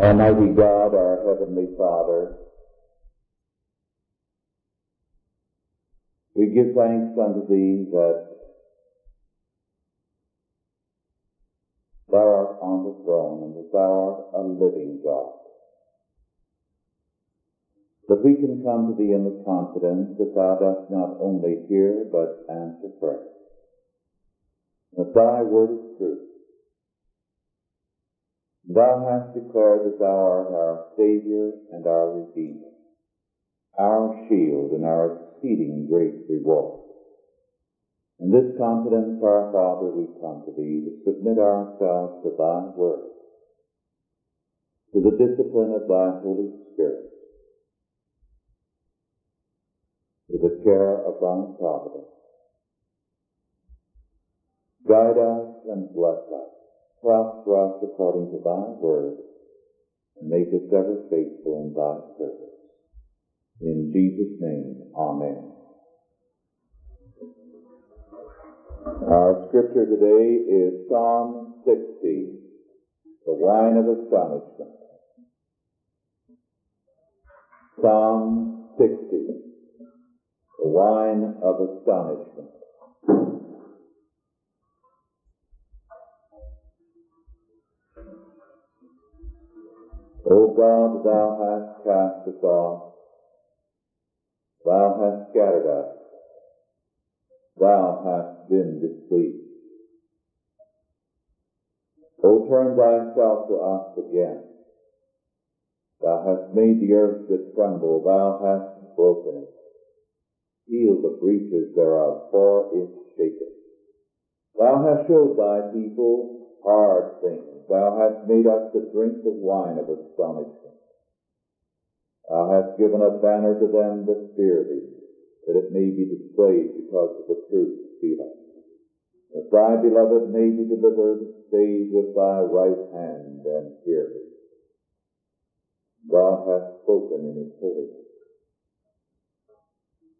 Almighty God, our Heavenly Father, we give thanks unto Thee that Thou art on the throne and that Thou art a living God. That we can come to Thee in the confidence that Thou dost not only hear but answer prayer. That Thy word is truth. Thou hast declared that Thou art our Savior and our Redeemer, our shield and our exceeding great reward. In this confidence, our Father, we come to Thee to submit ourselves to Thy word, to the discipline of Thy Holy Spirit, to the care of Thy providence. Guide us and bless us prosper us according to thy word, and make us ever faithful in thy service. In Jesus' name, Amen. Our scripture today is Psalm 60, the wine of astonishment. Psalm 60, the wine of astonishment. O God, thou hast cast us off. Thou hast scattered us. Thou hast been displeased. O turn thyself to us again. Thou hast made the earth to tremble. Thou hast broken it. Heal the breaches thereof, for it shaketh. Thou hast showed thy people hard things. Thou hast made us to drink the wine of astonishment. Thou hast given a banner to them that fear thee, that it may be displayed because of the truth of Selah. That thy beloved may be delivered, save with thy right hand and hear thee. God hath spoken in his holiness.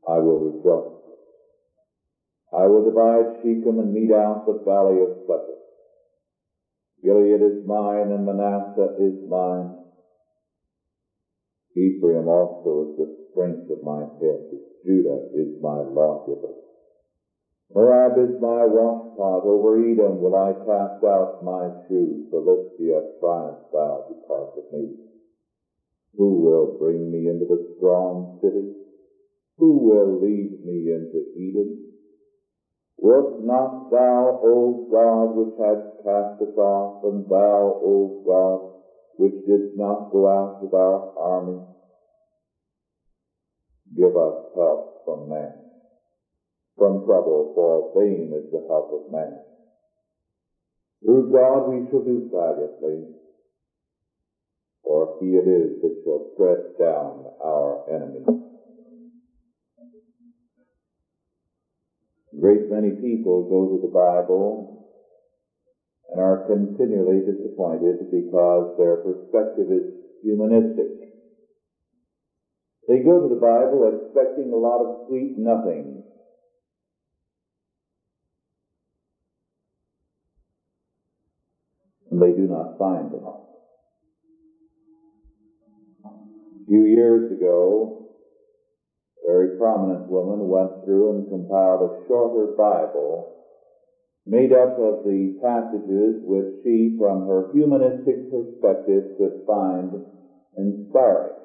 I will rejoice. I will divide Shechem and mete out the valley of Succoth. Gilead is mine and Manasseh is mine. Ephraim also is the strength of my head. Judah is my lawgiver. Moab is my washpot. Over Edom will I cast out my shoes. Philistia triumph thou because of me. Who will bring me into the strong city? Who will lead me into Edom? Wilt not thou, O God, which hast cast us off, and thou, O God, which didst not go out with our army, give us help from man, from trouble, for vain is the help of man. Through God we shall do valiantly, for he it is that shall tread down our enemies. A great many people go to the Bible and are continually disappointed because their perspective is humanistic. They go to the Bible expecting a lot of sweet nothings. And they do not find them. A few years ago, very prominent woman went through and compiled a shorter Bible made up of the passages which she, from her humanistic perspective, could find inspiring.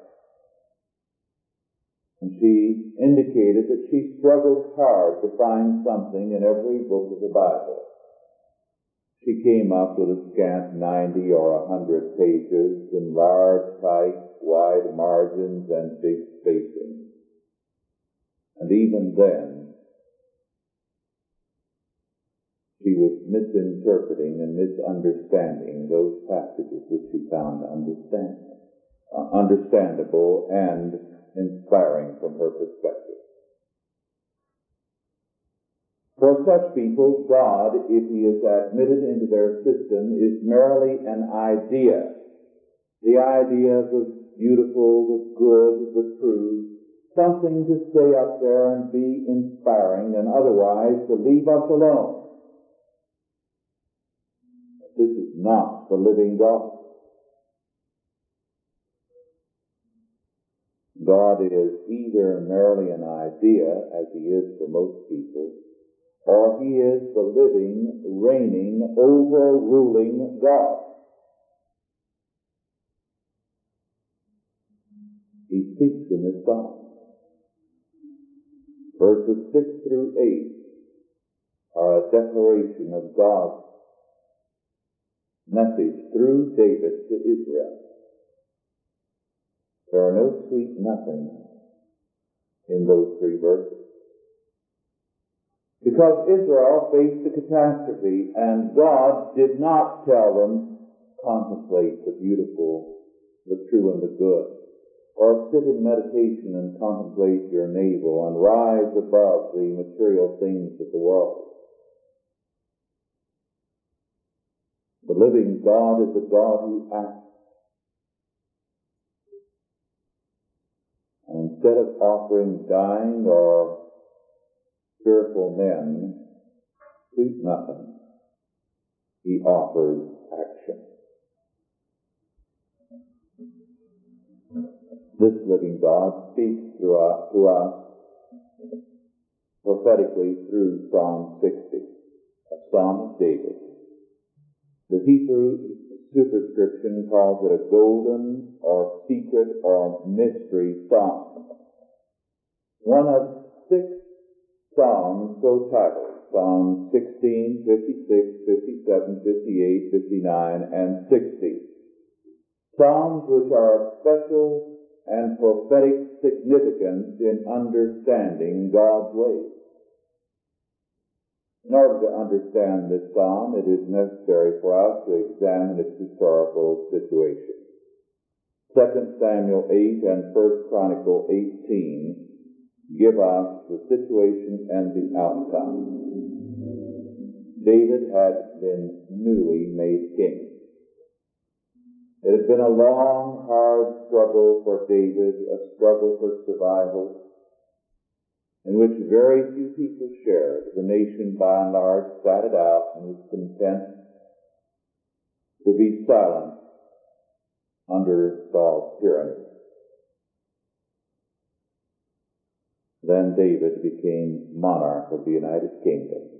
And she indicated that she struggled hard to find something in every book of the Bible. She came up with a scant 90 or 100 pages in large type, wide margins, and big spacing. And even then, she was misinterpreting and misunderstanding those passages which she found understand, uh, understandable and inspiring from her perspective. For such people, God, if He is admitted into their system, is merely an idea. The idea of the beautiful, the good, the true, something to stay up there and be inspiring, and otherwise to leave us alone. This is not the living God. God is either merely an idea, as he is for most people, or he is the living, reigning, overruling God. He speaks in his psalm. Verses 6 through 8 are a declaration of God's message through David to Israel. There are no sweet nothings in those three verses. Because Israel faced a catastrophe and God did not tell them, contemplate the beautiful, the true and the good, or sit in meditation and contemplate your navel and rise above the material things of the world. The living God is a God who acts. And instead of offering dying or spiritual men speak nothing, he offers action. This living God speaks through us, to us prophetically through Psalm 60, a psalm of David. The Hebrew superscription calls it a golden or secret or mystery psalm. One of six psalms so titled. Psalms 16, 56, 57, 58, 59, and 60. Psalms which are special and prophetic significance in understanding God's ways. In order to understand this psalm, it is necessary for us to examine its historical situation. 2 Samuel 8 and 1 Chronicle 18 give us the situation and the outcome. David had been newly made king. It had been a long, hard struggle for David, a struggle for survival, in which very few people shared. The nation, by and large, sat it out and was content to be silent under Saul's tyranny. Then David became monarch of the United Kingdom.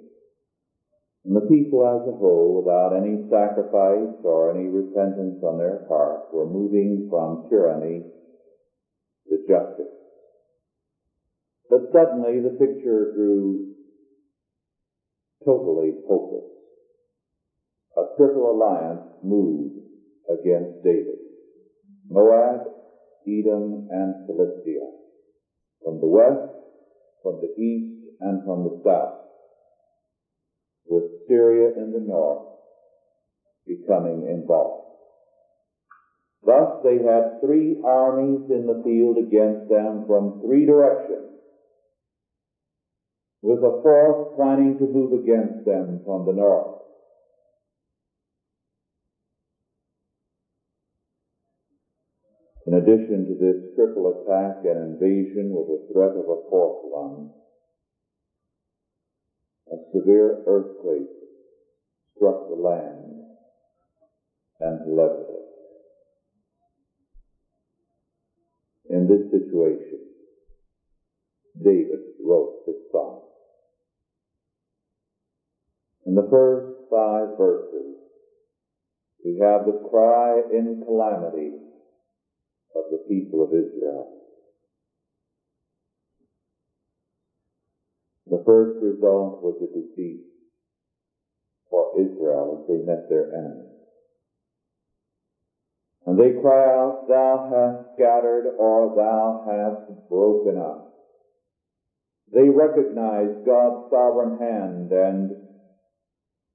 And the people as a whole, without any sacrifice or any repentance on their part, were moving from tyranny to justice. But suddenly the picture grew totally hopeless. A triple alliance moved against David. Moab, Edom, and Philistia. From the west, from the east, and from the south. With Syria in the north becoming involved. Thus they had three armies in the field against them from three directions with a fourth planning to move against them from the north. In addition to this triple attack and invasion with the threat of a fourth one, severe earthquake struck the land and leveled it. In this situation, David wrote this song. In the first five verses, we have the cry in calamity of the people of Israel. The first result was a defeat for Israel as they met their enemy. And they cry out, Thou hast scattered or Thou hast broken us. They recognize God's sovereign hand and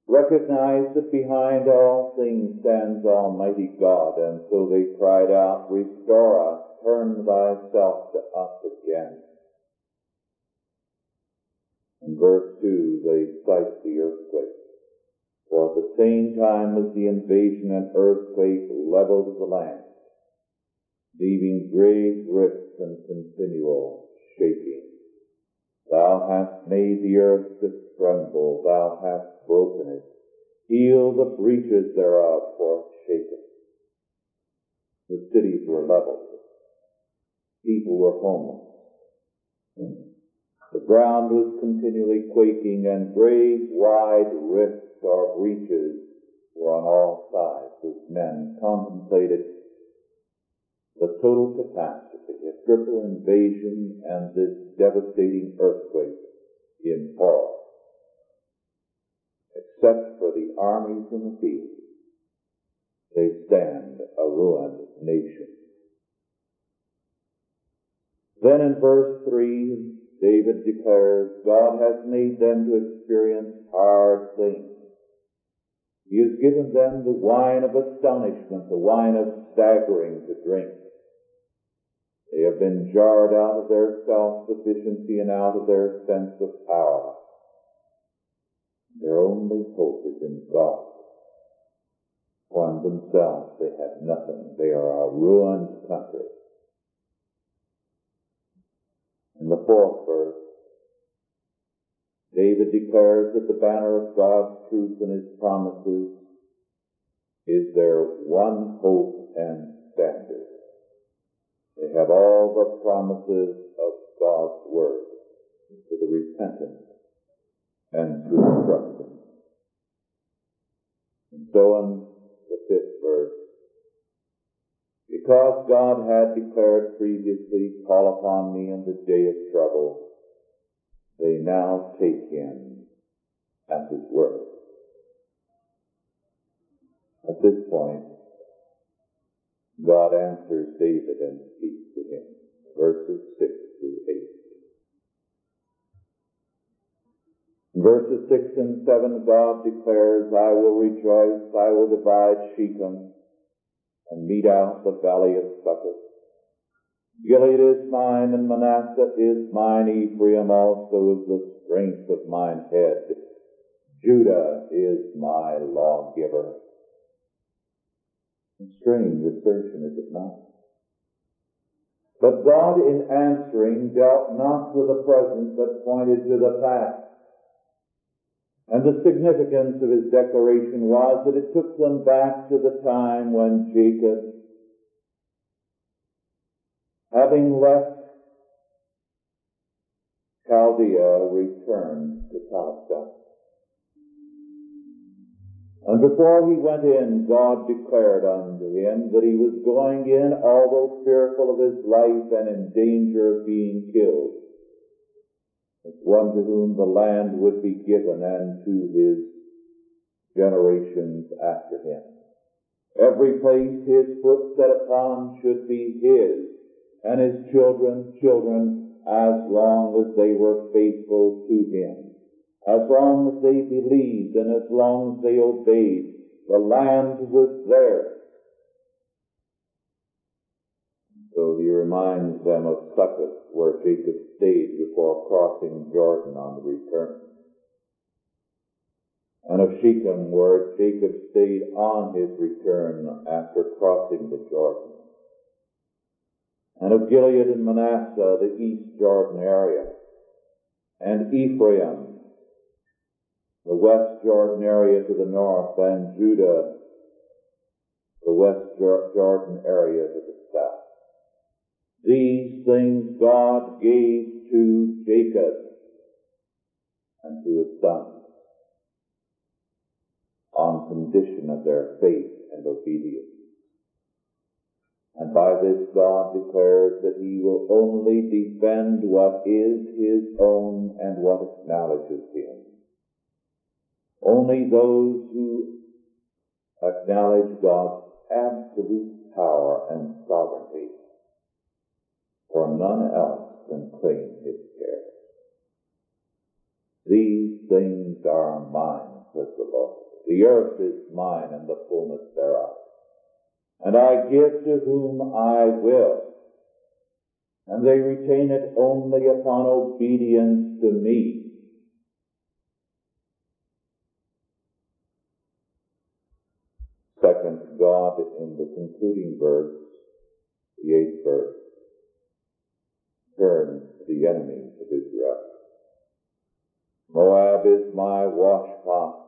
recognize that behind all things stands Almighty God, and so they cried out, Restore us, turn thyself to us again. In verse 2, they cite the earthquake. For at the same time as the invasion, an earthquake leveled the land, leaving grave rifts and continual shaking. Thou hast made the earth to tremble, thou hast broken it. Heal the breaches thereof, for it shaketh. The cities were leveled. People were homeless. The ground was continually quaking and great wide rifts or breaches were on all sides as men contemplated the total catastrophe, a triple invasion and this devastating earthquake in horror. Except for the armies in the field, they stand a ruined nation. Then in verse 3, David declares, God has made them to experience hard things. He has given them the wine of astonishment, the wine of staggering to drink. They have been jarred out of their self-sufficiency and out of their sense of power. Their only hope is in God. For in themselves they have nothing. They are a ruined country. In the fourth verse, David declares that the banner of God's truth and His promises is their one hope and standard. They have all the promises of God's Word to the repentant and to the trusting. And so in the fifth verse, because God had declared previously, call upon me in the day of trouble, they now take him at his word. At this point, God answers David and speaks to him. Verses 6 through 8. In verses 6 and 7, God declares, I will rejoice, I will divide Shechem and mete out the valley of Succoth. Gilead is mine, and Manasseh is mine. Ephraim also is the strength of mine head. Judah is my lawgiver. A strange assertion, is it not? But God, in answering, dealt not with the present, but pointed to the past. And the significance of his declaration was that it took them back to the time when Jacob having left Chaldea, returned to Palestine. And before he went in, God declared unto him that he was going in, although fearful of his life and in danger of being killed, as one to whom the land would be given and to his generations after him. Every place his foot set upon should be his, and his children's children, as long as they were faithful to him. As long as they believed and as long as they obeyed, the land was theirs. So he reminds them of Succoth, where Jacob stayed before crossing Jordan on the return. And of Shechem, where Jacob stayed on his return after crossing the Jordan and of Gilead and Manasseh, the east Jordan area, and Ephraim, the west Jordan area to the north, and Judah, the west Jordan area to the. These things God gave to Jacob and to his sons on condition of their faith and obedience. And by this God declares that he will only defend what is his own and what acknowledges him. Only those who acknowledge God's absolute power and sovereignty, for none else can claim his care. These things are mine, says the Lord. The earth is mine and the fullness thereof and I give to whom I will. And they retain it only upon obedience to me. Second, God in the concluding verse, the eighth verse, to the enemies of Israel. Moab is my washpot,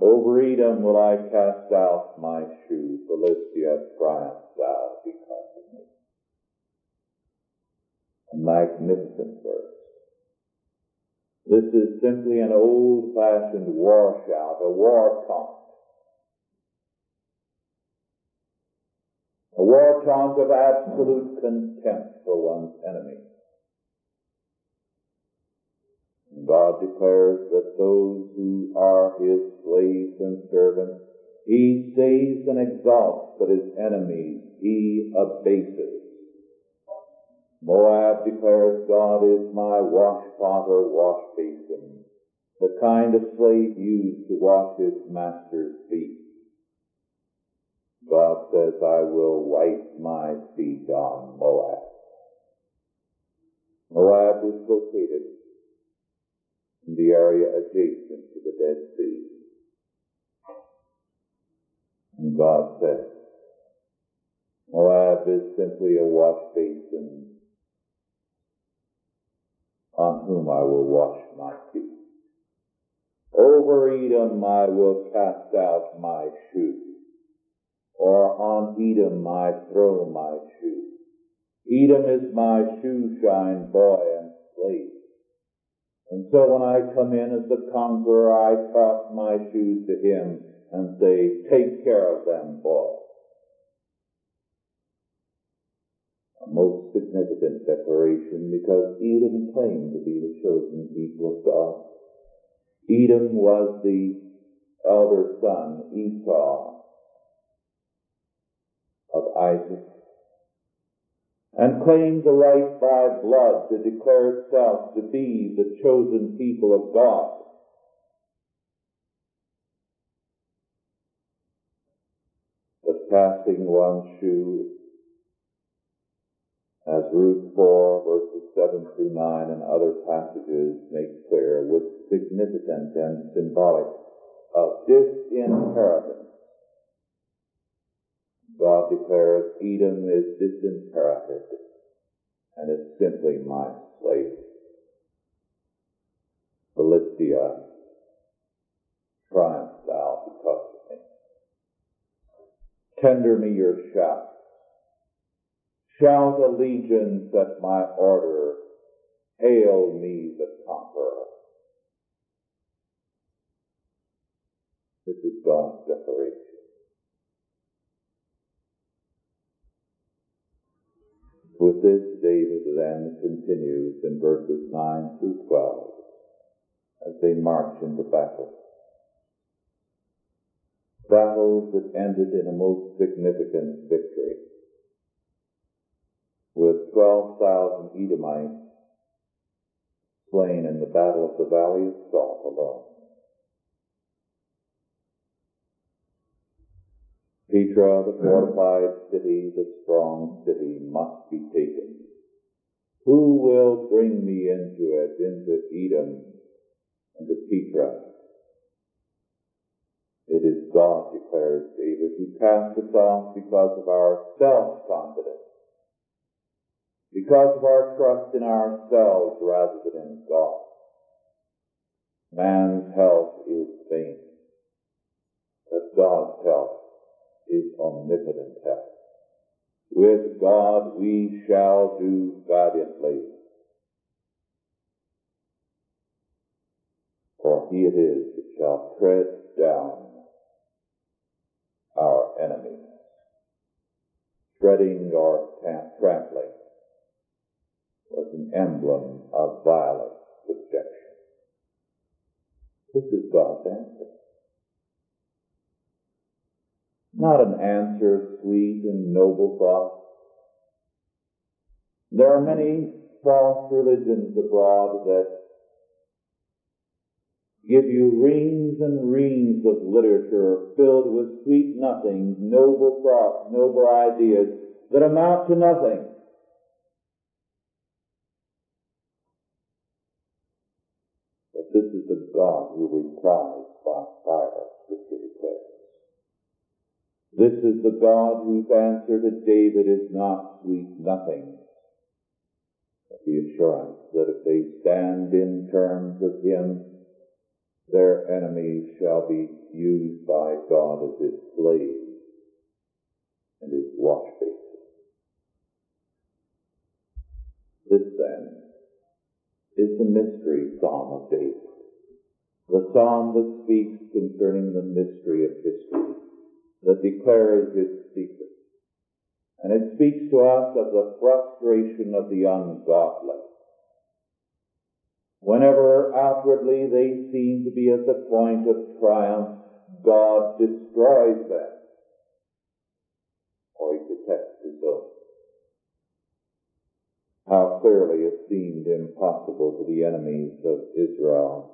over Edom will I cast out my shoe. Philistia triumph thou because of me. A magnificent verse. This is simply an old-fashioned war shout, a war taunt. A war taunt of absolute contempt for one's enemy. God declares that those who are his slaves and servants, he saves and exalts, but his enemies he abases. Moab declares, God is my washpot or wash basin, the kind of slave used to wash his master's feet. God says, I will wipe my feet on Moab. Moab was located in the area adjacent to the Dead Sea. And God says, Moab is simply a wash basin on whom I will wash my feet. Over Edom I will cast out my shoe, or on Edom I throw my shoe. Edom is my shoe shine boy and slave. And so when I come in as the conqueror, I toss my shoes to him and say, take care of them, boy. A most significant declaration because Edom claimed to be the chosen people of God. Edom was the elder son, Esau, Isaac, and claimed the right by blood to declare itself to be the chosen people of God. But casting one shoe, as Ruth 4 verses 7 through 9 and other passages make clear, was significant and symbolic of disinheritance. God declares Edom is disinherited and is simply my slave. Philistia, triumph thou because of me. Tender me your shout. Shout allegiance at my order. Hail me the conqueror. This is God's declaration. With this, David then continues in verses 9 through 12 as they march into battle. Battles that ended in a most significant victory with 12,000 Edomites slain in the battle of the Valley of Salt alone. Petra, the fortified city, the strong city, must be taken. Who will bring me into it, into Edom, into Petra? It is God, declares David, who cast us off because of our self-confidence, because of our trust in ourselves rather than in God. Man's help is vain, but God's help is omnipotent help. With God we shall do valiantly. For he it is that shall tread down our enemies, treading or trampling was an emblem of violent subjection. This is God's answer. Not an answer of sweet and noble thoughts. There are many false religions abroad that give you reams and reams of literature filled with sweet nothings, noble thoughts, noble ideas that amount to nothing. But this is the God who replies by fire, Scripture declares. This is the God whose answer to David is not sweet nothing, but the assurance that if they stand in terms with him, their enemies shall be used by God as his slaves and his basin. This then, is the mystery psalm of David. The psalm that speaks concerning the mystery of history, that declares its secret. And it speaks to us of the frustration of the ungodly. Whenever outwardly they seem to be at the point of triumph, God destroys them. Or he protects his own. How clearly it seemed impossible to the enemies of Israel.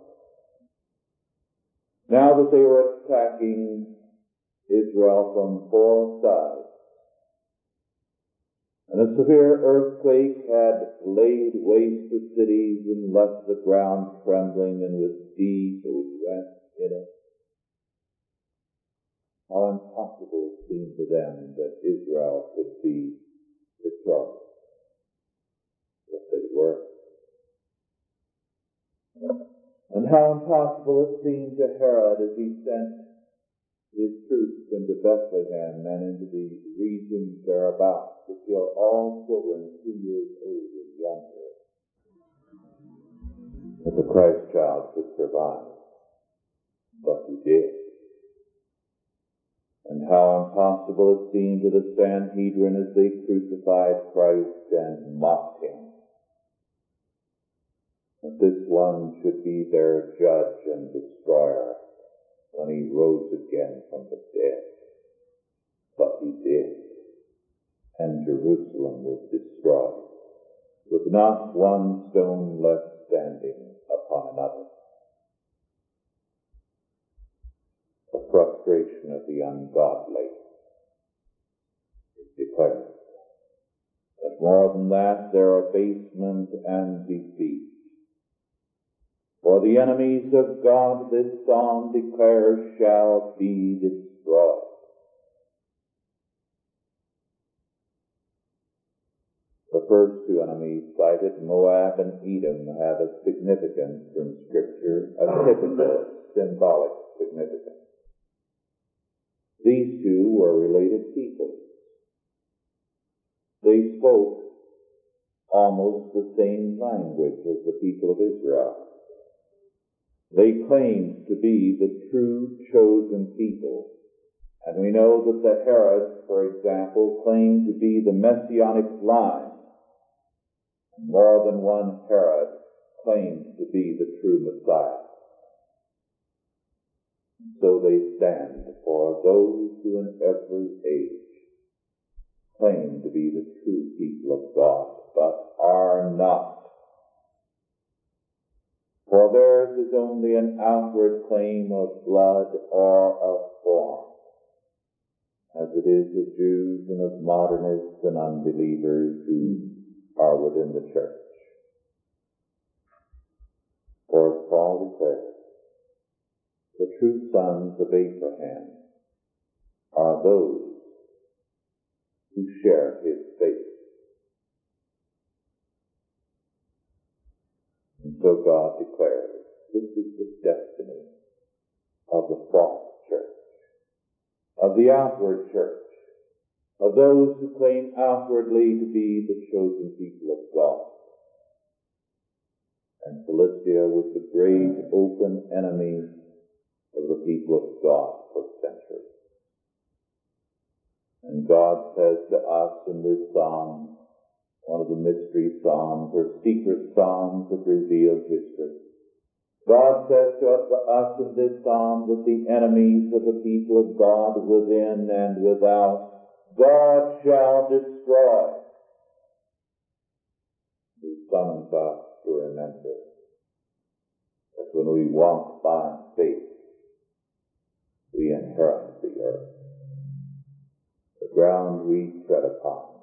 Now that they were attacking Israel from four sides, and a severe earthquake had laid waste the cities and left the ground trembling and with deep rent in it. How impossible it seemed to them that Israel could be victorious. But they were. And how impossible it seemed to Herod as he sent his troops into Bethlehem and into the regions thereabout to kill all children two years old and younger. That the Christ child could survive. But he did. And how impossible it seemed to the Sanhedrin as they crucified Christ and mocked him. That this one should be their judge and destroyer when he rose again from the dead. But he did. And Jerusalem was destroyed, with not one stone left standing upon another. The frustration of the ungodly is declared. But more than that, their abasement and defeat for the enemies of God, this psalm declares, shall be destroyed. The first two enemies cited, Moab and Edom, have a significance in Scripture, a typical symbolic significance. These two were related peoples. They spoke almost the same language as the people of Israel. They claimed to be the true chosen people. And we know that the Herods, for example, claimed to be the messianic line. More than one Herod claimed to be the true Messiah. So they stand for those who in every age claim to be the true people of God, but are not. For theirs is only an outward claim of blood or of form, as it is of Jews and of modernists and unbelievers who are within the church. For as Paul declares, the true sons of Abraham are those who share his faith. And so God declares, this is the destiny of the false church, of the outward church, of those who claim outwardly to be the chosen people of God. And Philistia was the great open enemy of the people of God for centuries. And God says to us in this psalm, one of the mystery psalms or secret psalms that reveal history. God says to us in this psalm that the enemies of the people of God within and without God shall destroy. He summons us to remember that when we walk by faith, we inherit the earth. The ground we tread upon,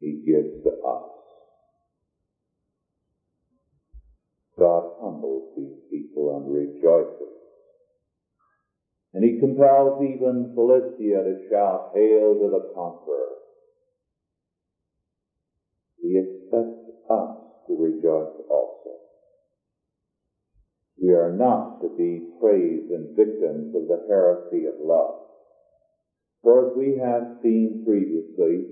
He gives to us. God humbles these people and rejoices and he compels even Philistia to shout, Hail to the conqueror. He expects us to rejoice also. We are not to be praised and victims of the heresy of love. For as we have seen previously,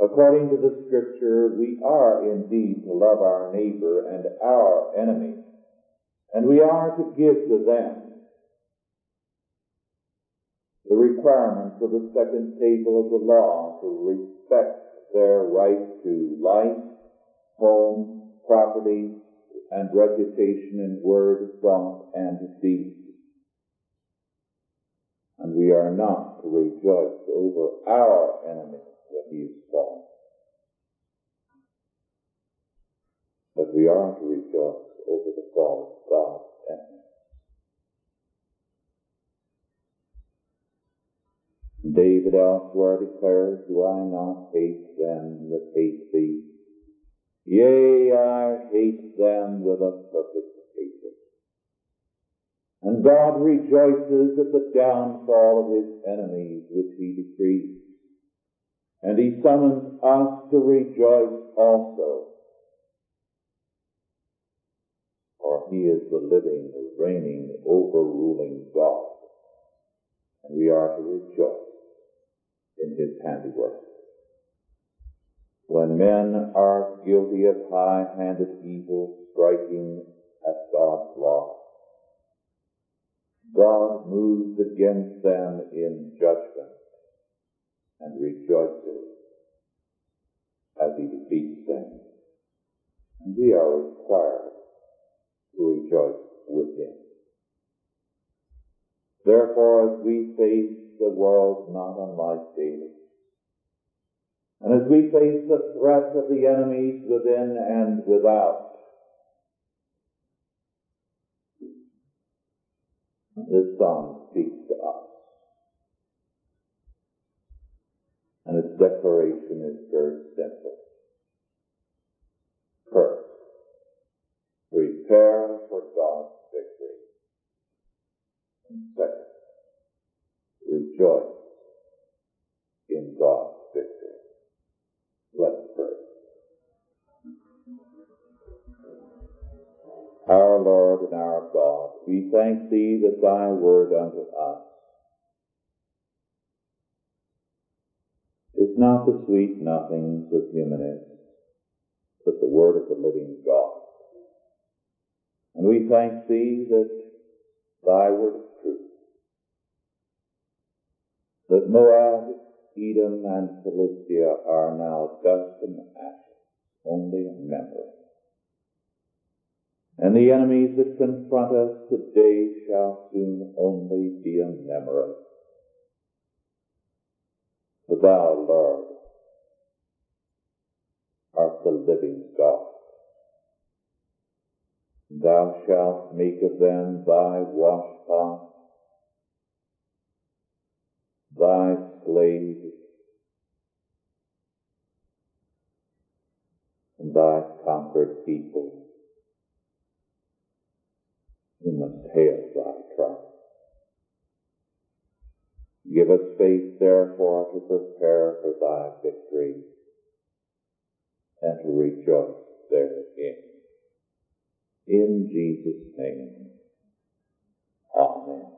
According to the scripture, we are indeed to love our neighbor and our enemy, and we are to give to them the requirements of the second table of the law to respect their right to life, home, property, and reputation in word, thought, and deed. And we are not to rejoice over our enemy when he is fallen. But we are to rejoice over the fall of God's enemies. David elsewhere declares, Do I not hate them that hate thee? Yea, I hate them with a perfect hatred. And God rejoices at the downfall of his enemies which he decrees. And he summons us to rejoice also. For he is the living, reigning, overruling God. And we are to rejoice in his handiwork. When men are guilty of high-handed evil striking at God's law, God moves against them in judgment and rejoices as he defeats them. And we are required to rejoice with him. Therefore, as we face the world not unlike David, and as we face the threats of the enemies within and without, this song speaks to us. And its declaration is very simple. First, prepare for God's victory. And second, rejoice in God's victory. Let's pray. Our Lord and our God, we thank Thee that Thy word unto us is not the sweet nothings of humanists, but the word of the living God. And we thank Thee that Thy word is true, that Moab, Edom, and Philistia are now dust and ashes, only a memory. And the enemies that confront us today shall soon only be a memory. For thou, Lord, art the living God. Thou shalt make of them thy washpot, thy slaves, and thy conquered people who must hail thy triumph. Give us faith, therefore, to prepare for thy victory and to rejoice therein. In Jesus' name, Amen.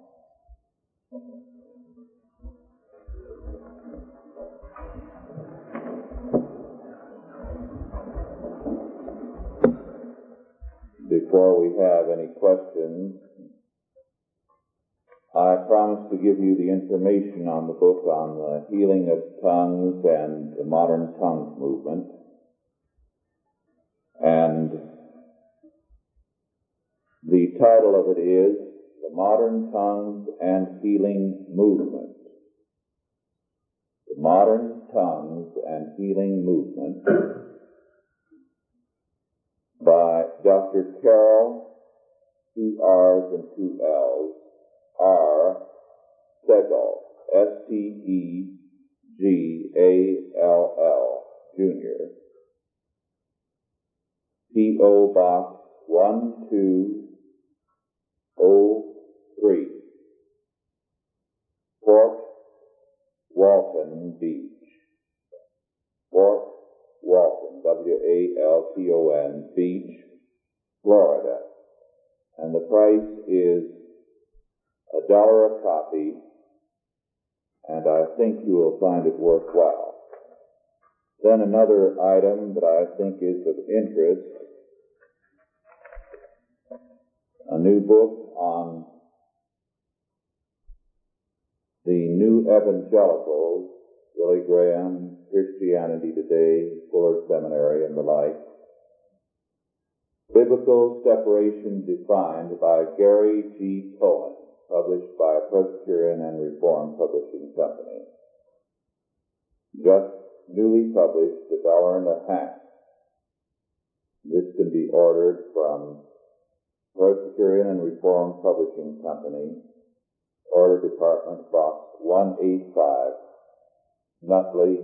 Before we have any questions, I promised to give you the information on the book on the healing of tongues and the modern tongues movement. And the title of it is The Modern Tongues and Healing Movement. The Modern Tongues and Healing Movement by Dr. Carroll, two R's and two L's, R. S-T-E-G-A-L-L, Jr., P.O. Box 1203, Fort Walton Beach, Fort Walton, W-A-L-T-O-N, Beach, Florida. And the price is a dollar a copy, and I think you will find it worthwhile. Then another item that I think is of interest, a new book on the new evangelicals, Billy Graham, Christianity Today, Fuller Seminary, and the like. Biblical Separation Defined by Gary G. Cohen, published by Presbyterian and Reformed Publishing Company. Just newly published, a dollar and a half. This can be ordered from Presbyterian and Reformed Publishing Company, Order Department Box 185, Nutley,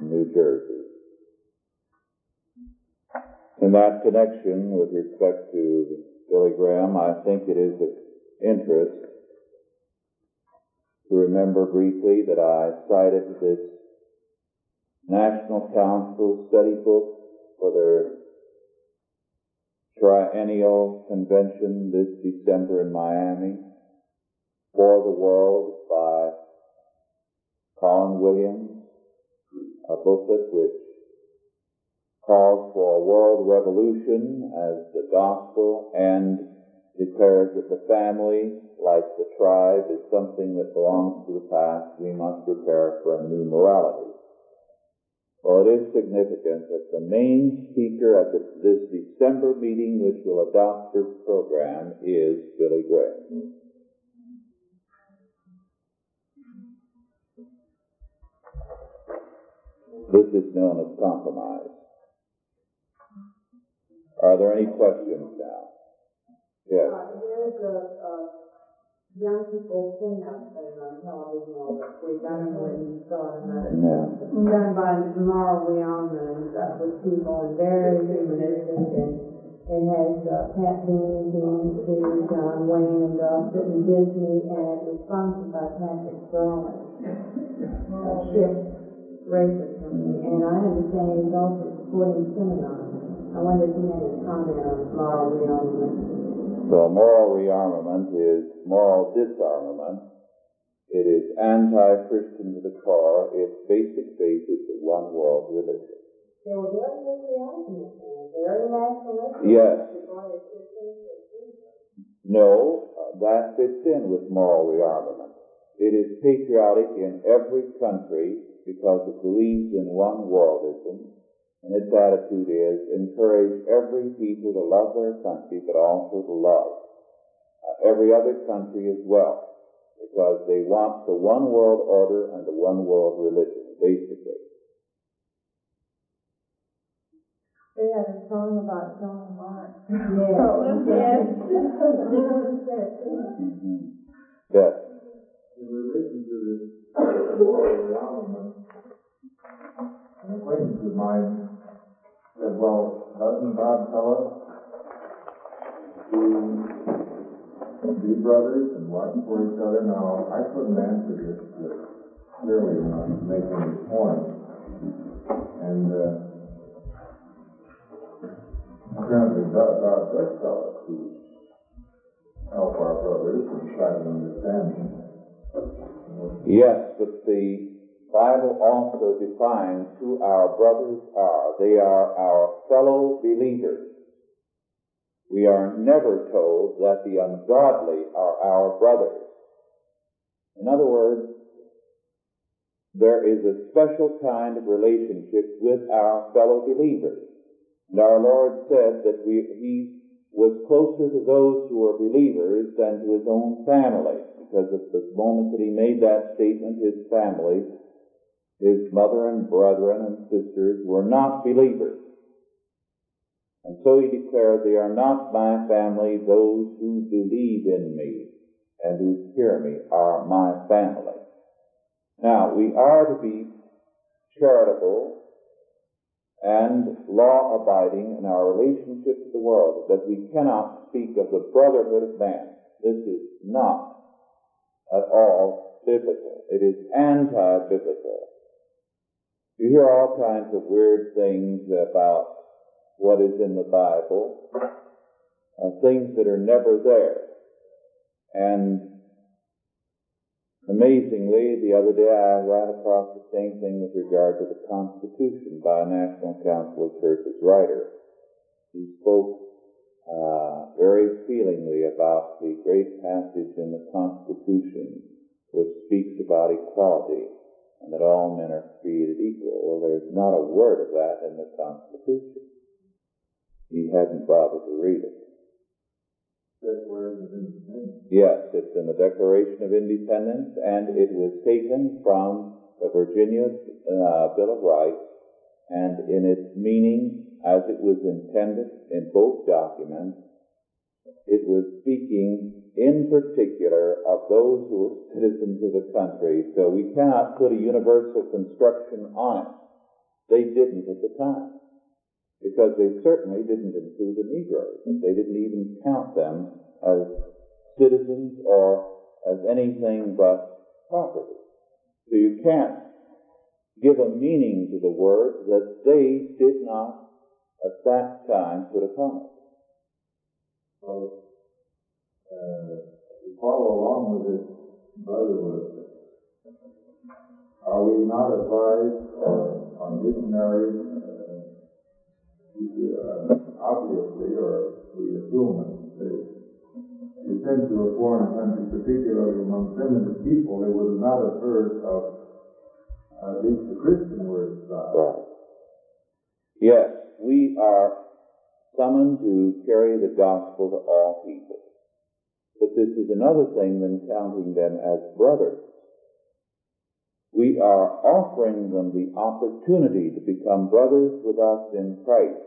New Jersey. In that connection, with respect to Billy Graham, I think it is of interest to remember briefly that I cited this National Council study book for their triennial convention this December in Miami, For the World by Colin Williams, a booklet which calls for a world revolution as the gospel and declares that the family, like the tribe, is something that belongs to the past. We must prepare for a new morality. Well, it is significant that the main speaker at this, December meeting, which will adopt this program, is Billy Graham. This is known as compromise. Are there any questions now? Yes. Uh, there's a, a young people cleanup thing on television all this week. I don't know whether you saw it. Yeah. Done by Mara Leon and uh, with people and very humanistic and it has uh, Pat Boone, DNC, John Wayne, and uh, sitting Disney and it was sponsored by Patrick Sterling. Uh, Shift Racing Company. And I understand he's also supporting Synagogue. I wonder if you had a comment on Mara Leon. So moral rearmament is moral disarmament. It is anti-Christian to the core. Its basic basis is one world religion. They were very patriotic, very nationalistic. Yes. Before they Christians were Jews. No, that fits in with moral rearmament. It is patriotic in every country because it believes in one worldism, and its attitude is encourage every people to love their country, but also to love uh, every other country as well, because they want the one world order and the one world religion, basically. They had a song about Joan of Arc. Yes. Oh, yes. Yes. in relation to this moral rearmament, an acquaintance of mine said, well, doesn't God tell us to be brothers and watch for each other? Now, I couldn't answer this clearly when I was making this point. And uh, apparently God, God does tell us to help our brothers and try to understand. Yes, but the Bible also defines who our brothers are. They are our fellow believers. We are never told that the ungodly are our brothers. In other words, there is a special kind of relationship with our fellow believers. And our Lord said that we, He was closer to those who were believers than to His own family, because at the moment that He made that statement, His family, His mother and brethren and sisters were not believers. And so He declared, they are not my family, those who believe in me and who hear me are my family. Now, we are to be charitable and law abiding in our relationship to the world, but we cannot speak of the brotherhood of man. This is not at all biblical. It is anti-biblical. You hear all kinds of weird things about what is in the Bible, uh, things that are never there. And Amazingly, the other day I ran across the same thing with regard to the Constitution by a National Council of Churches writer. He spoke uh, very feelingly about the great passage in the Constitution which speaks about equality and that all men are created equal. Well, there's not a word of that in the Constitution. He hadn't bothered to read it. Yes, it's in the Declaration of Independence, and it was taken from the Virginia uh, Bill of Rights, and in its meaning as it was intended in both documents, it was speaking in particular of those who were citizens of the country, so we cannot put a universal construction on it. They didn't at the time because they certainly didn't include the Negroes. They didn't even count them as citizens or as anything but property. So you can't give a meaning to the word that they did not at that time put upon it. So, uh, to follow along with this brotherhood, are we not advised or are missionaries uh, obviously, or we assume that they, they sent to a foreign country, particularly among primitive people, they would not have heard of uh, at least the Christian word of God. Right. Yes, we are summoned to carry the gospel to all people. But this is another thing than counting them as brothers. We are offering them the opportunity to become brothers with us in Christ.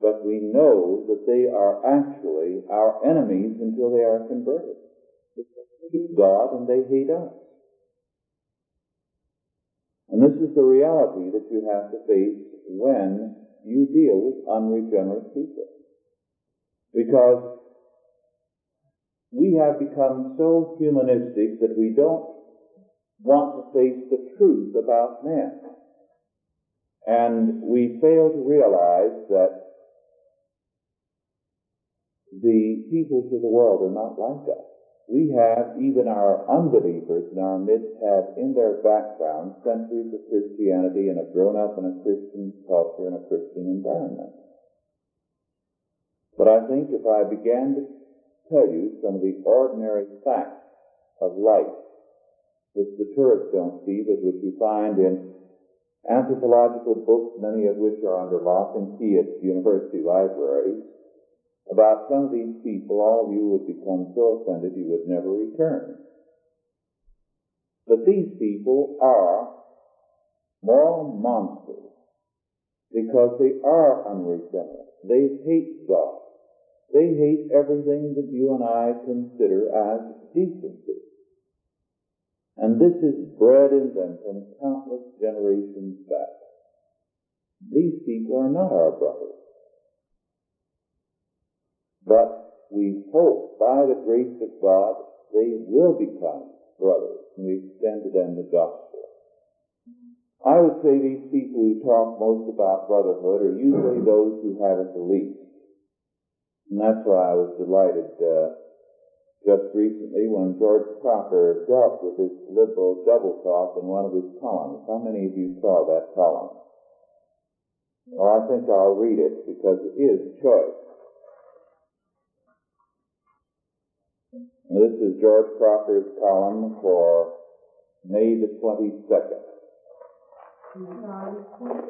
But we know that they are actually our enemies until they are converted. They hate God and they hate us. And this is the reality that you have to face when you deal with unregenerate people. Because we have become so humanistic that we don't want to face the truth about men. And we fail to realize that the peoples of the world are not like us. We have, even our unbelievers in our midst have in their background centuries of Christianity and have grown up in a Christian culture and a Christian environment. But I think if I began to tell you some of the ordinary facts of life which the tourists don't see, but which you find in anthropological books, many of which are under lock and key at university libraries, about some of these people, all of you would become so offended you would never return. But these people are moral monsters because they are unregenerate. They hate God. They hate everything that you and I consider as decency. And this is bred in them from countless generations back. These people are not our brothers. But we hope by the grace of God they will become brothers and we extend to them the gospel. I would say these people who talk most about brotherhood are usually those who have it the least. And that's why I was delighted uh, just recently when George Crocker dealt with this liberal double talk in one of his columns. How many of you saw that column? Well, I think I'll read it because it is choice. This is George Crocker's column for May the 22nd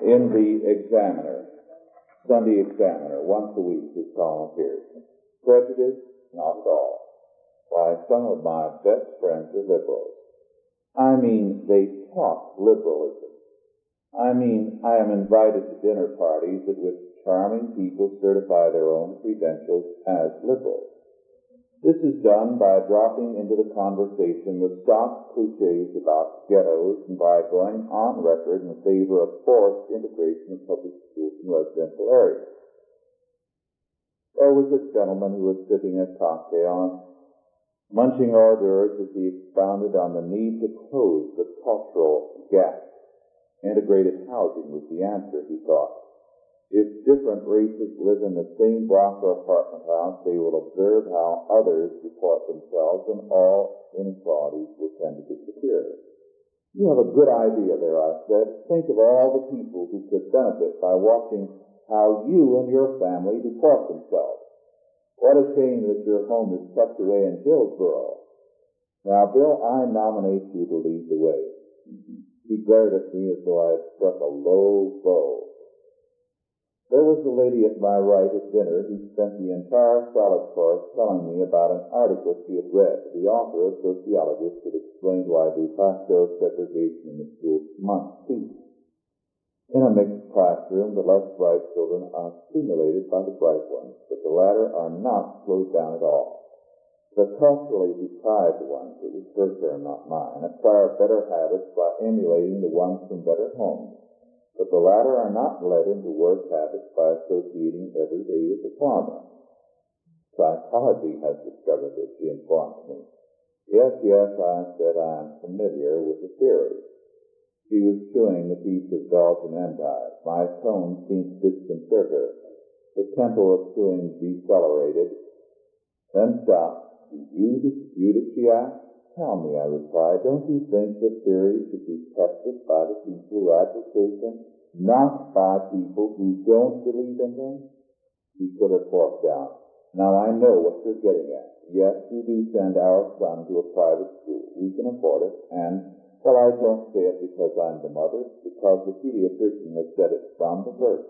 in the Examiner, Sunday Examiner. Once a week his column appears. Prejudice? Not at all. Why, some of my best friends are liberals. I mean, they talk liberalism. I mean, I am invited to dinner parties at which charming people certify their own credentials as liberals. This is done by dropping into the conversation the stock cliches about ghettos and by going on record in favor of forced integration of public schools in residential areas. There was a gentleman who was sipping a cocktail and munching hors d'oeuvres as he expounded on the need to close the cultural gap. Integrated housing was the answer, he thought. If different races live in the same block or apartment house, they will observe how others report themselves and all inequalities will tend to disappear. You have a good idea there, I said. Think of all the people who could benefit by watching how you and your family report themselves. What a shame that your home is tucked away in Hillsborough. Now, Bill, I nominate you to lead the way. He glared at me as though I had struck a low blow. There was a lady at my right at dinner who spent the entire solid course telling me about an article she had read. The author, a sociologist, had explained why de facto segregation in the schools must cease. In a mixed classroom, the less bright children are stimulated by the bright ones, but the latter are not slowed down at all. The culturally deprived ones, it was her term, not mine, acquire better habits by emulating the ones from better homes but the latter are not led into worse habits by associating every day with the farmer. Psychology has discovered this, she informed me. Yes, yes, I said I am familiar with the theory. She was chewing a piece of Belgian endive. My tone seemed to disconcert her. The tempo of chewing decelerated, then stopped. Do you dispute it, she asked. Tell me, I replied, don't you think the theory should be tested by the people who advocate them, not by people who don't believe in them? He put her fork down. Now I know what you're getting at. Yes, we do send our son to a private school. We can afford it, and, well, I don't say it because I'm the mother, because the pediatrician has said it from the first.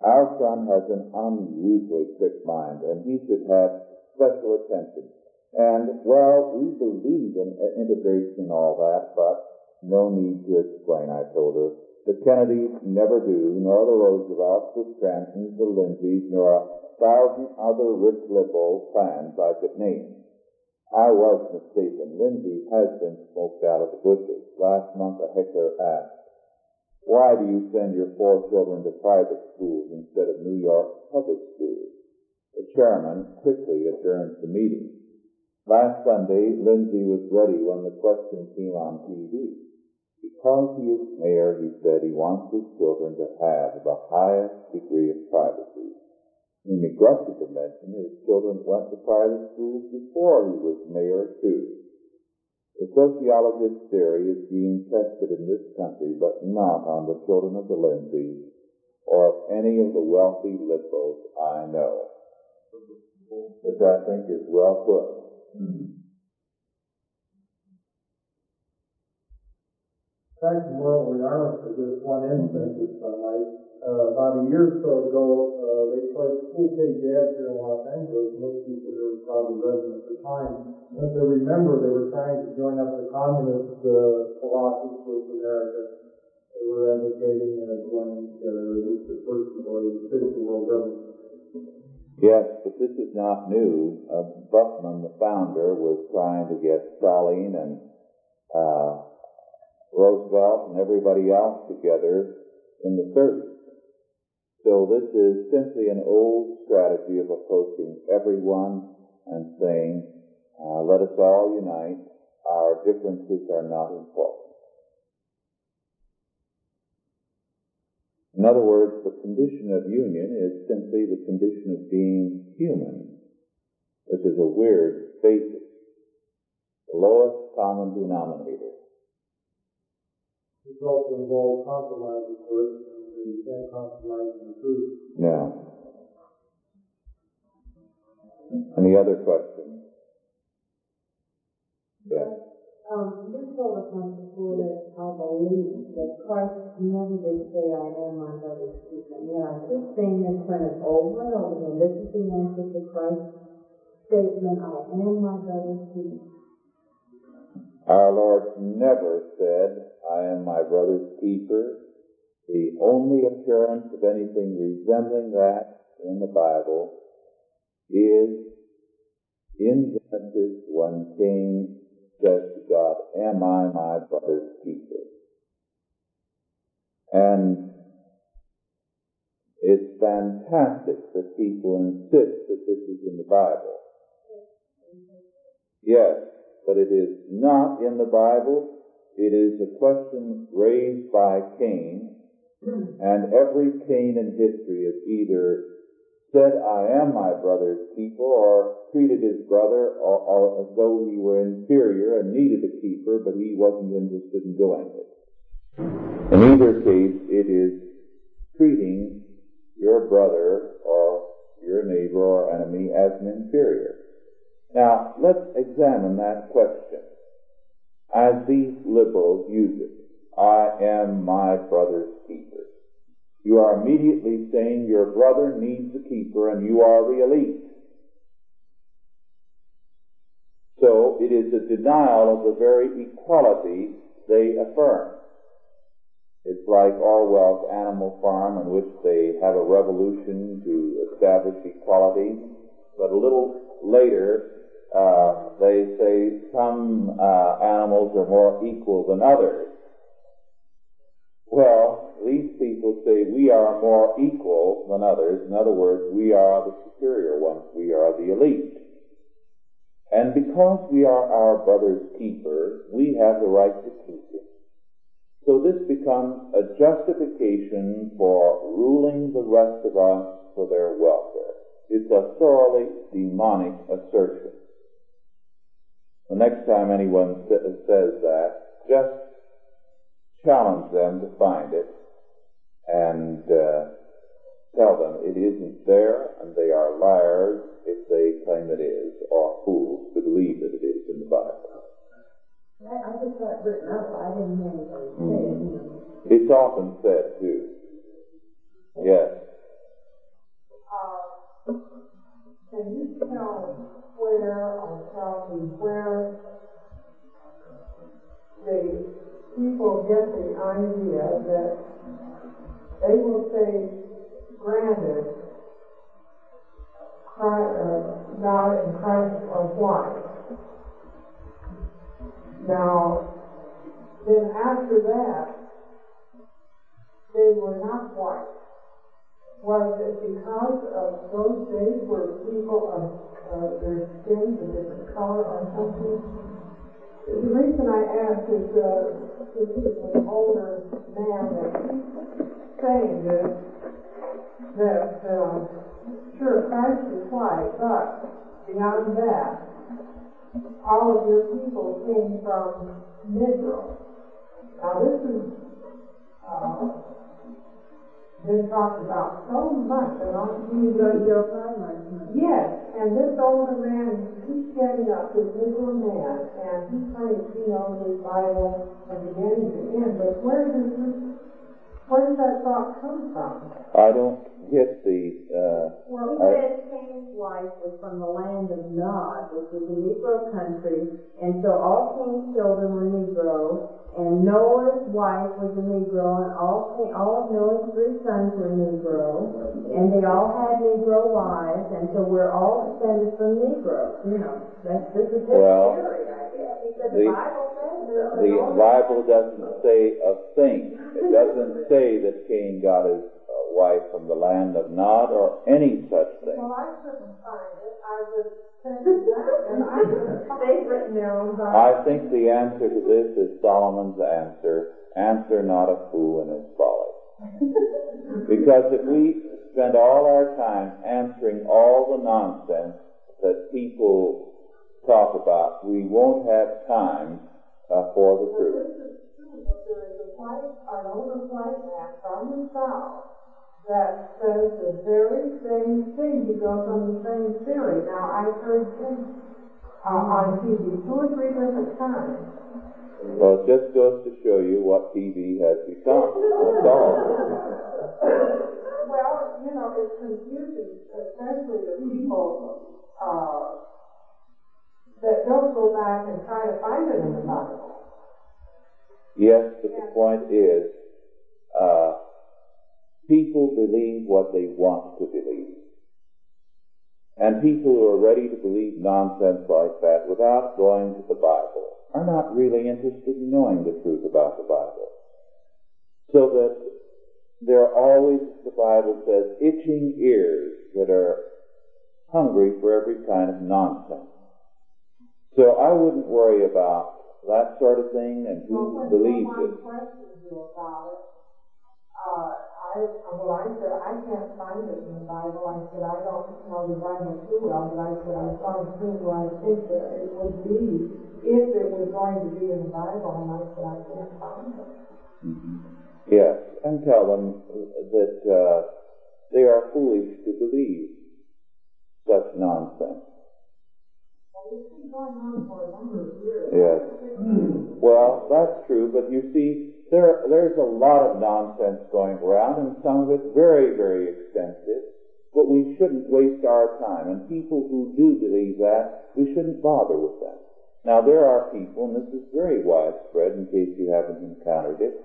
Our son has an unusually quick mind, and he should have special attention. And, well, we believe in uh, integration and all that, but no need to explain, I told her. The Kennedys never do, nor the Roosevelts, the Scrantons, the Lindsays, nor a thousand other rich liberal plans I could name. I was mistaken. Lindsay has been smoked out of the bushes. Last month a heckler asked, why do you send your four children to private schools instead of New York public schools? The chairman quickly adjourned the meeting. Last Sunday, Lindsay was ready when the question came on TV. Because he is mayor, he said he wants his children to have the highest degree of privacy. He neglected to mention his children went to private schools before he was mayor, too. The sociologist's theory is being tested in this country, but not on the children of the Lindsays or of any of the wealthy liberals I know. Which I think is well put. Back to are for just one instance, if I. Uh, about a year or so ago, uh, they played school page ads here in Los Angeles. Most people here were probably residents at the time. As they remember, they were trying to join up the communist uh, philosophy with America. They were advocating uh, joining together, at least the first of the world government. Yes, but this is not new. Uh, Buchman, the founder, was trying to get Stalin and uh, Roosevelt and everybody else together in the 30s. So this is simply an old strategy of approaching everyone and saying, uh, let us all unite. Our differences are not important. In other words, the condition of union is simply the condition of being human, which is a weird basis. The lowest common denominator. It also involves compromise, of course, and you can't compromise the truth. No. Any other questions? Yes. Um, us once before that I believe that Christ never did say, I am my brother's keeper. Yet I keep seeing this printed over and over again. This is the answer to Christ's statement, I am my brother's keeper. Our Lord never said, I am my brother's keeper. The only appearance of anything resembling that in the Bible is in Genesis when Cain says to God, Am I my brother's keeper? And it's fantastic that people insist that this is in the Bible. Yes, but it is not in the Bible. It is a question raised by Cain And every Cain in history has either said, I am my brother's keeper, or treated his brother or, or as though he were inferior and needed a keeper, but he wasn't interested in doing it. In either case, it is treating your brother or your neighbor or enemy as an inferior. Now, let's examine that question as these liberals use it. I am my brother's keeper. You are immediately saying your brother needs a keeper and you are the elite. So it is a denial of the very equality they affirm. It's like Orwell's Animal Farm in which they have a revolution to establish equality, but a little later uh, they say some uh, animals are more equal than others. Well, these people say we are more equal than others. In other words, we are the superior ones. We are the elite. And because we are our brother's keeper, we have the right to keep him. So this becomes a justification for ruling the rest of us for their welfare. It's a thoroughly demonic assertion. The next time anyone says that, just challenge them to find it and uh, tell them it isn't there and they are liars if they claim it is, or fools to believe that it is in the Bible. I just got it written up, I didn't hear anybody say it, know. It's often said too. Yes. Uh, can you tell where, or tell me where people get the idea that they will say, granted, Christ, uh, God and Christ are white. Now, then after that, they were not white. Was it because of those days where people of uh, their skin, a different color or something? The reason I ask is uh, this is an older man that keeps saying this, that uh, sure Christ is white, but beyond that, all of your people came from Negro. Now this is uh, been talked about so much and on Your primary. Yes, and this older man keeps getting up, this Negro man, and he claims he knows his Bible from beginning to end. But where does this, where does that thought come from? I don't get the, uh, Well, he I- said Cain's wife was from the land of Nod, which was a Negro country, and so all Cain's children were Negro, and Noah's wife was a Negro, and all all of Noah's three sons were Negro, and they all had Negro wives, and so we're all descended from Negroes, you know. That's, this is his Well, theory, I guess. He said the- the Bible says the Bible doesn't say a thing. It doesn't say that Cain got his uh, wife from the land of Nod or any such thing. Well, I couldn't find it. I was and I They've written their own Bible. I think the answer to this is Solomon's answer, answer not a fool in his folly. Because if we spend all our time answering all the nonsense that people talk about, we won't have time uh, for the truth. this is true, but there is a white, an older white man from the south that says the very same thing. He goes on the same theory. Now, I've heard him uh, on TV two or three different times. Well, it just goes to show you what TV has become. That's all. Well, you know, it's confusing, especially the people uh, that don't go back and try to find it in the Bible. Yes, but the point is, uh, people believe what they want to believe. And people who are ready to believe nonsense like that without going to the Bible are not really interested in knowing the truth about the Bible. So that there are always, the Bible says, itching ears that are hungry for every kind of nonsense. So I wouldn't worry about that sort of thing and Well, who when believes it. I, well, I said, I can't find it in the Bible. I said, I don't know the Bible too well, but I said, I found things where I think that it would be, if it was going to be in the Bible, and I said, I can't find it. Yes, and tell them that uh, they are foolish to believe such nonsense. Well, this has been going on for a number of years. Yes. Well, that's true, but you see, there there's a lot of nonsense going around, and some of it very, very extensive. But we shouldn't waste our time, and people who do believe that, we shouldn't bother with them. Now, there are people, and this is very widespread in case you haven't encountered it,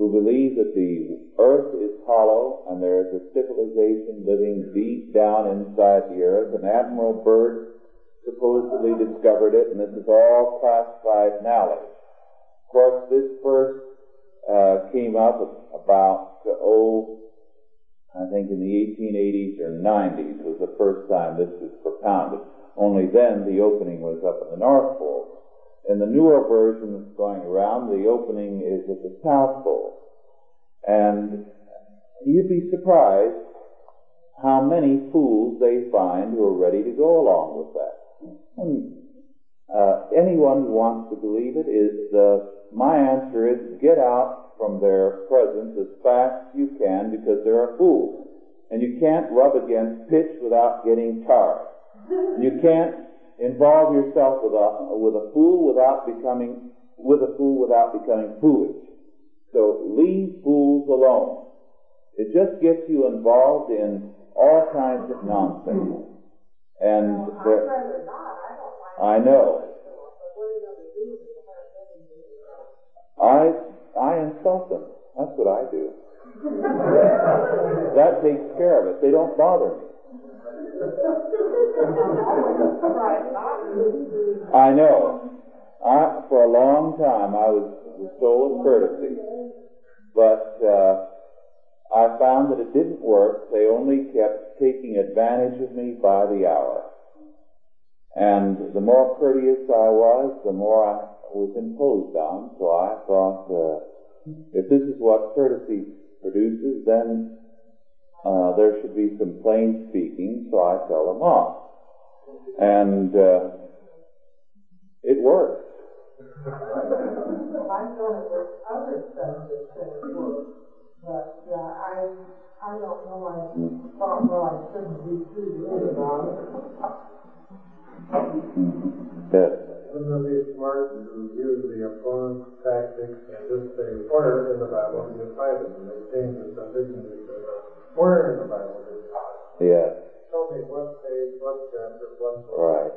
who believe that the earth is hollow and there is a civilization living deep down inside the earth. An Admiral Byrd supposedly discovered it, and this is all classified knowledge. Of course, this first uh, came up about, oh, I think in the 1880s or 90s was the first time this was propounded. Only then the opening was up at the North Pole. In the newer version that's going around, the opening is at the South Pole. And you'd be surprised how many fools they find who are ready to go along with that. And, uh, anyone who wants to believe it is the, my answer is get out from their presence as fast as you can because they're a fool. And you can't rub against pitch without getting tarred. You can't involve yourself with a with a fool without becoming with a fool without becoming foolish. So leave fools alone. It just gets you involved in all kinds of nonsense. And Well, I'd rather not. I don't mind. I know. I I insult them. That's what I do. that takes care of it. They don't bother me. I know. I, for a long time, I was the soul of courtesy, but uh, I found that it didn't work. They only kept taking advantage of me by the hour, and the more courteous I was, the more I was imposed on. So I thought, uh, if this is what courtesy produces, then uh, there should be some plain speaking. So I fell them off, and uh, it worked. I've done it with other subjects and it works. But, uh, I, I don't know, I thought, well, I shouldn't be too rude about it. Yes. Wouldn't it be smart to use the opponent's tactics and just say, where in the Bible do you find it? And they change the subject and they say, where in the Bible do you find? Yes. Tell me what page, what chapter, what book. Right.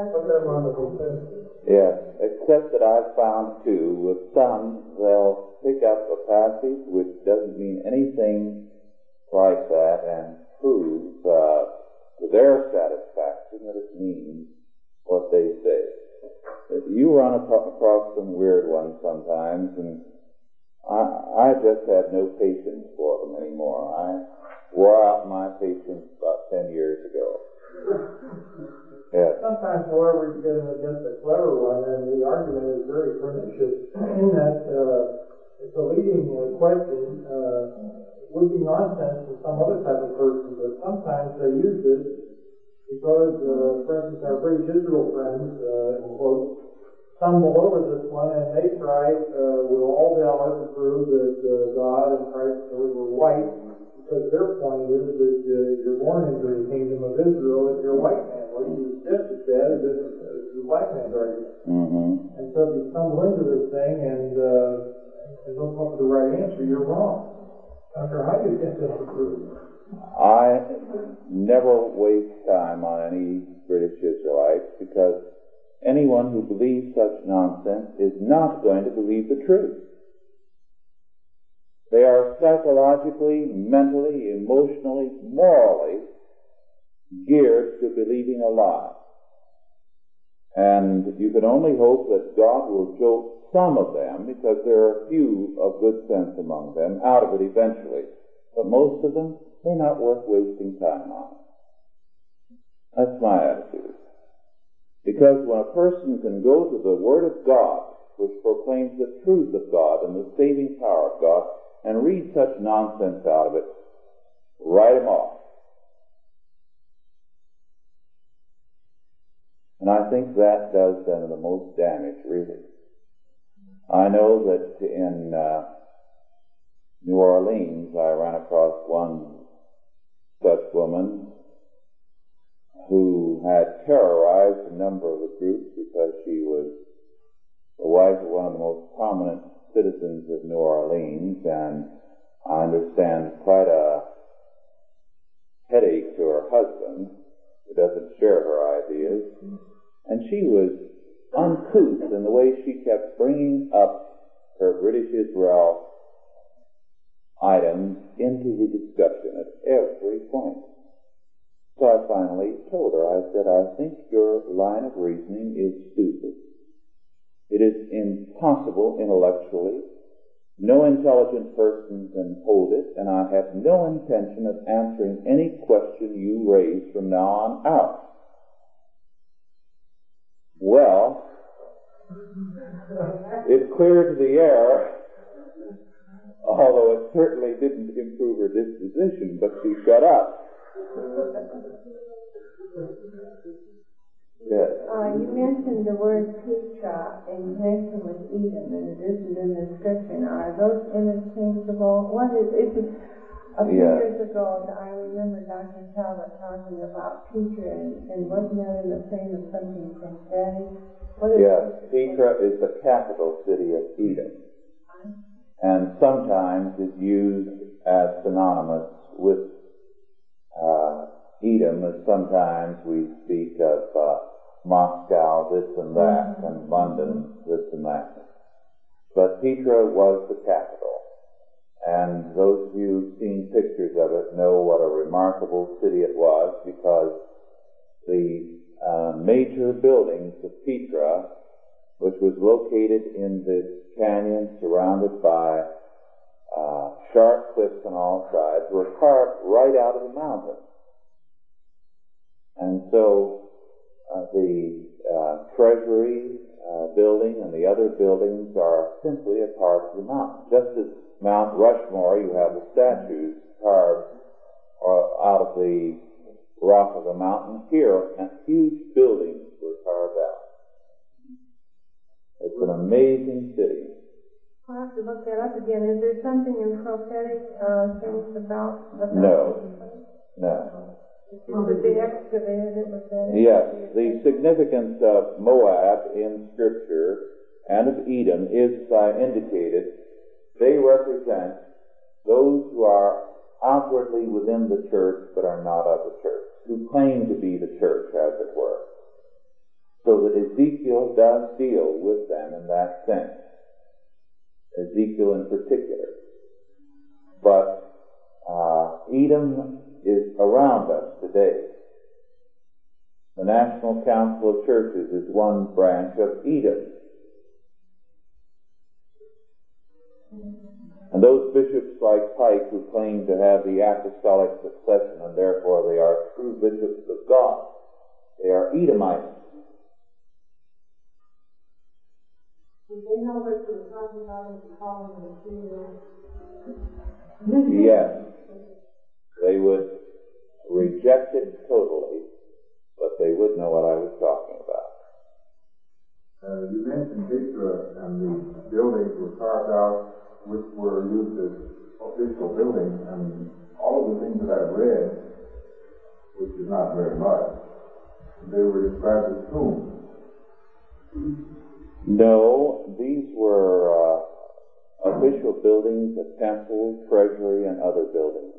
Put them on the defensive. Yes. Except that I've found too, with some, they'll pick up a passage which doesn't mean anything like that and prove uh, to their satisfaction that it means what they say. You run across some weird ones sometimes, and I, I just have no patience for them anymore. I wore out my patience about ten years ago. Yes. Sometimes, however, you get against a clever one, and the argument is very pernicious in that uh, it's a leading uh, question, uh, would be nonsense to some other type of person, but sometimes they use this because, uh, for instance, our British Israel friends, uh, in quotes, stumble over this one and they try uh, with all valor to prove that uh, God and Christ were white because their point is that uh, you're born into the kingdom of Israel if you're a white man. Well, you just as bad as if the black man's argument. Mm-hmm. And so if you stumble into this thing and uh, and don't come up with the right answer, you're wrong. Sure how you get this approved. I never waste time on any British Israelites because anyone who believes such nonsense is not going to believe the truth. They are psychologically, mentally, emotionally, morally geared to believing a lie. And you can only hope that God will jolt some of them, because there are few of good sense among them, out of it eventually. But most of them, they're not worth wasting time on. That's my attitude. Because when a person can go to the Word of God, which proclaims the truth of God and the saving power of God, and read such nonsense out of it, write them off. And I think that does them the most damage, really. I know that in uh, New Orleans, I ran across one such woman who had terrorized a number of the groups because she was the wife of one of the most prominent citizens of New Orleans, and I understand quite a headache to her husband, who doesn't share her ideas. And she was uncouth in the way she kept bringing up her British Israel items into the discussion at every point. So I finally told her, I said, I think your line of reasoning is stupid. It is impossible intellectually. No intelligent person can hold it, and I have no intention of answering any question you raise from now on out. Well, it cleared the air, although it certainly didn't improve her disposition, but she shut up. Yes. Uh, you mentioned the word Petra in connection with Edom, and it isn't in the. Now, are those interchangeable? What is, it? a few Yeah. years ago, I remember Dr. Talbot talking about Petra, and, and wasn't that in the frame of something? What is Yes, Petra is the capital city of Edom, and sometimes is used as synonymous with uh, Edom, as sometimes we speak of uh, Moscow, this and that, and London, this and that. But Petra was the capital, and those of you who've seen pictures of it know what a remarkable city it was because the uh, major buildings of Petra, which was located in this canyon surrounded by uh, sharp cliffs on all sides, were carved right out of the mountain. And so uh, the uh, treasury uh, building and the other buildings are simply a part of the mountain. Just as Mount Rushmore, you have the statues carved uh, out of the rock of the mountain. Here, huge buildings were carved out. It's an amazing city. I'll have to look that up again. Is there something in prophetic uh, things about the No. No. Was they excavated it? That Yes, the significance of Moab in Scripture and of Edom is, I indicated, they represent those who are outwardly within the church but are not of the church, who claim to be the church, as it were. So that Ezekiel does deal with them in that sense. Ezekiel in particular. But uh, Edom is around us today. The National Council of Churches is one branch of Edom. And those bishops like Pike who claim to have the apostolic succession and therefore they are true bishops of God, they are Edomites. Did they know what you were talking about when you called them the Syrians? Yes, they would reject it totally, but they would know what I was talking about. Uh, you mentioned Petra and the buildings were carved out, which were used as official buildings, and all of the things that I've read, which is not very much, they were described as tombs. No, these were uh, official buildings, a temple, treasury, and other buildings.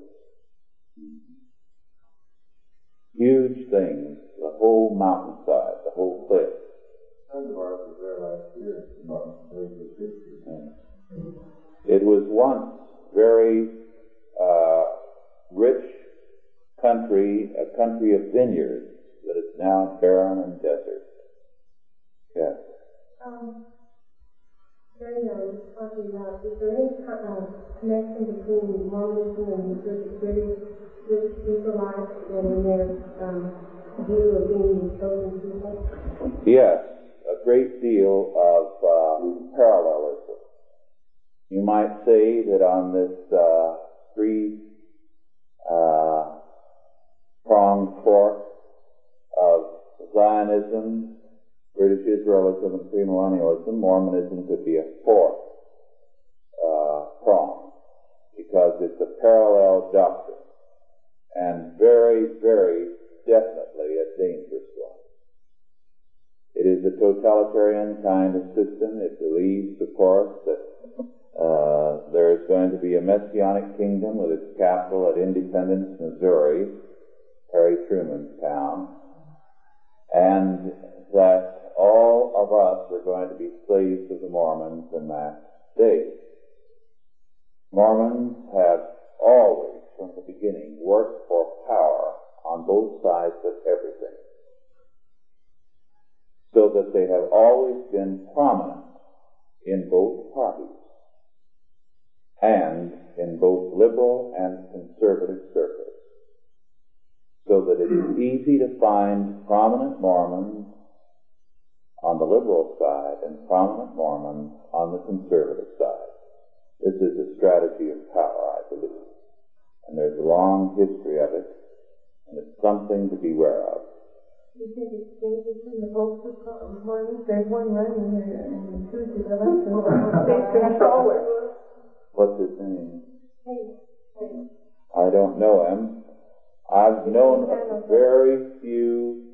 Huge things, the whole mountainside, the whole cliff. It was once very uh, rich country, a country of vineyards, but it's now barren and desert. Yes. Um, about, is there any uh, connection between Mormonism and the British, British Israelites and their um, view of being the chosen people? Yes, a great deal of uh, parallelism. You might say that on this uh, three uh, fork of Zionism, British Israelism, and premillennialism, Mormonism could be a fourth uh, prong because it's a parallel doctrine and very, very definitely a dangerous one. It is a totalitarian kind of system. It believes, of course, that uh, there is going to be a messianic kingdom with its capital at Independence, Missouri, Harry Truman's town, and that all of us are going to be slaves of the Mormons in that day. Mormons have always, from the beginning, worked for power on both sides of everything. So that they have always been prominent in both parties and in both liberal and conservative circles. So that it is easy to find prominent Mormons on the liberal side and prominent Mormons on the conservative side. This is a strategy of power, I believe. And there's a long history of it, and it's something to beware of. You think it's dangerous in the vote this morning? There's one running here in Tuesday, the last one. State controller. What's his name? Hey, hey. I don't know him. I've known very few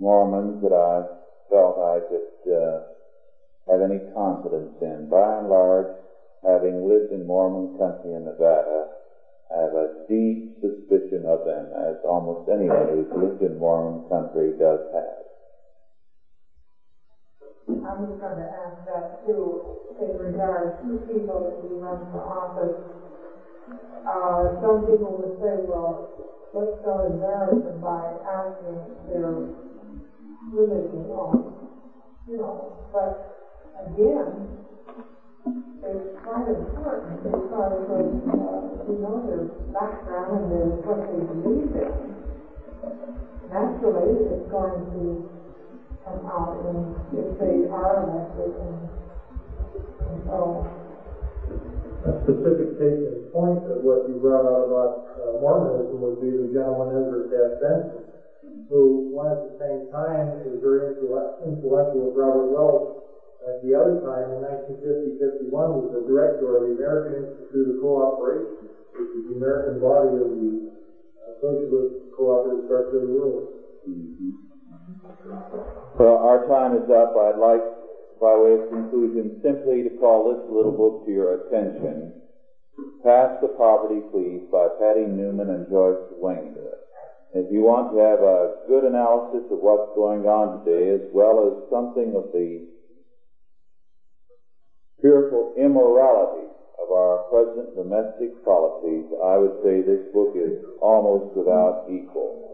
Mormons that I felt I could uh, have any confidence in. By and large, having lived in Mormon country in Nevada, I have a deep suspicion of them, as almost anyone who's lived in Mormon country does have. I was going to ask that too, in regards to people that we run for office. Uh, some people would say, well, what's so embarrassing by asking their religion on, you know, but again, it's quite important because of, uh, you know, their background and then what they believe in. Naturally, it's going to come out in, if they are elected and, and so. A specific case in point of what you brought out about uh, Mormonism would be the gentleman Ezra Taft Benson, who one at the same time is very influential with Robert Welch. At the other time, in 1950-51, was the director of the American Institute of Cooperation, which is the American body of the uh, socialist cooperative structure of the world. Well, our time is up. I'd like, by way of conclusion, simply to call this little book to your attention. Pass the Poverty Please by Patty Newman and Joyce Wenger. If you want to have a good analysis of what's going on today, as well as something of the fearful immorality of our present domestic policies, I would say this book is almost without equal.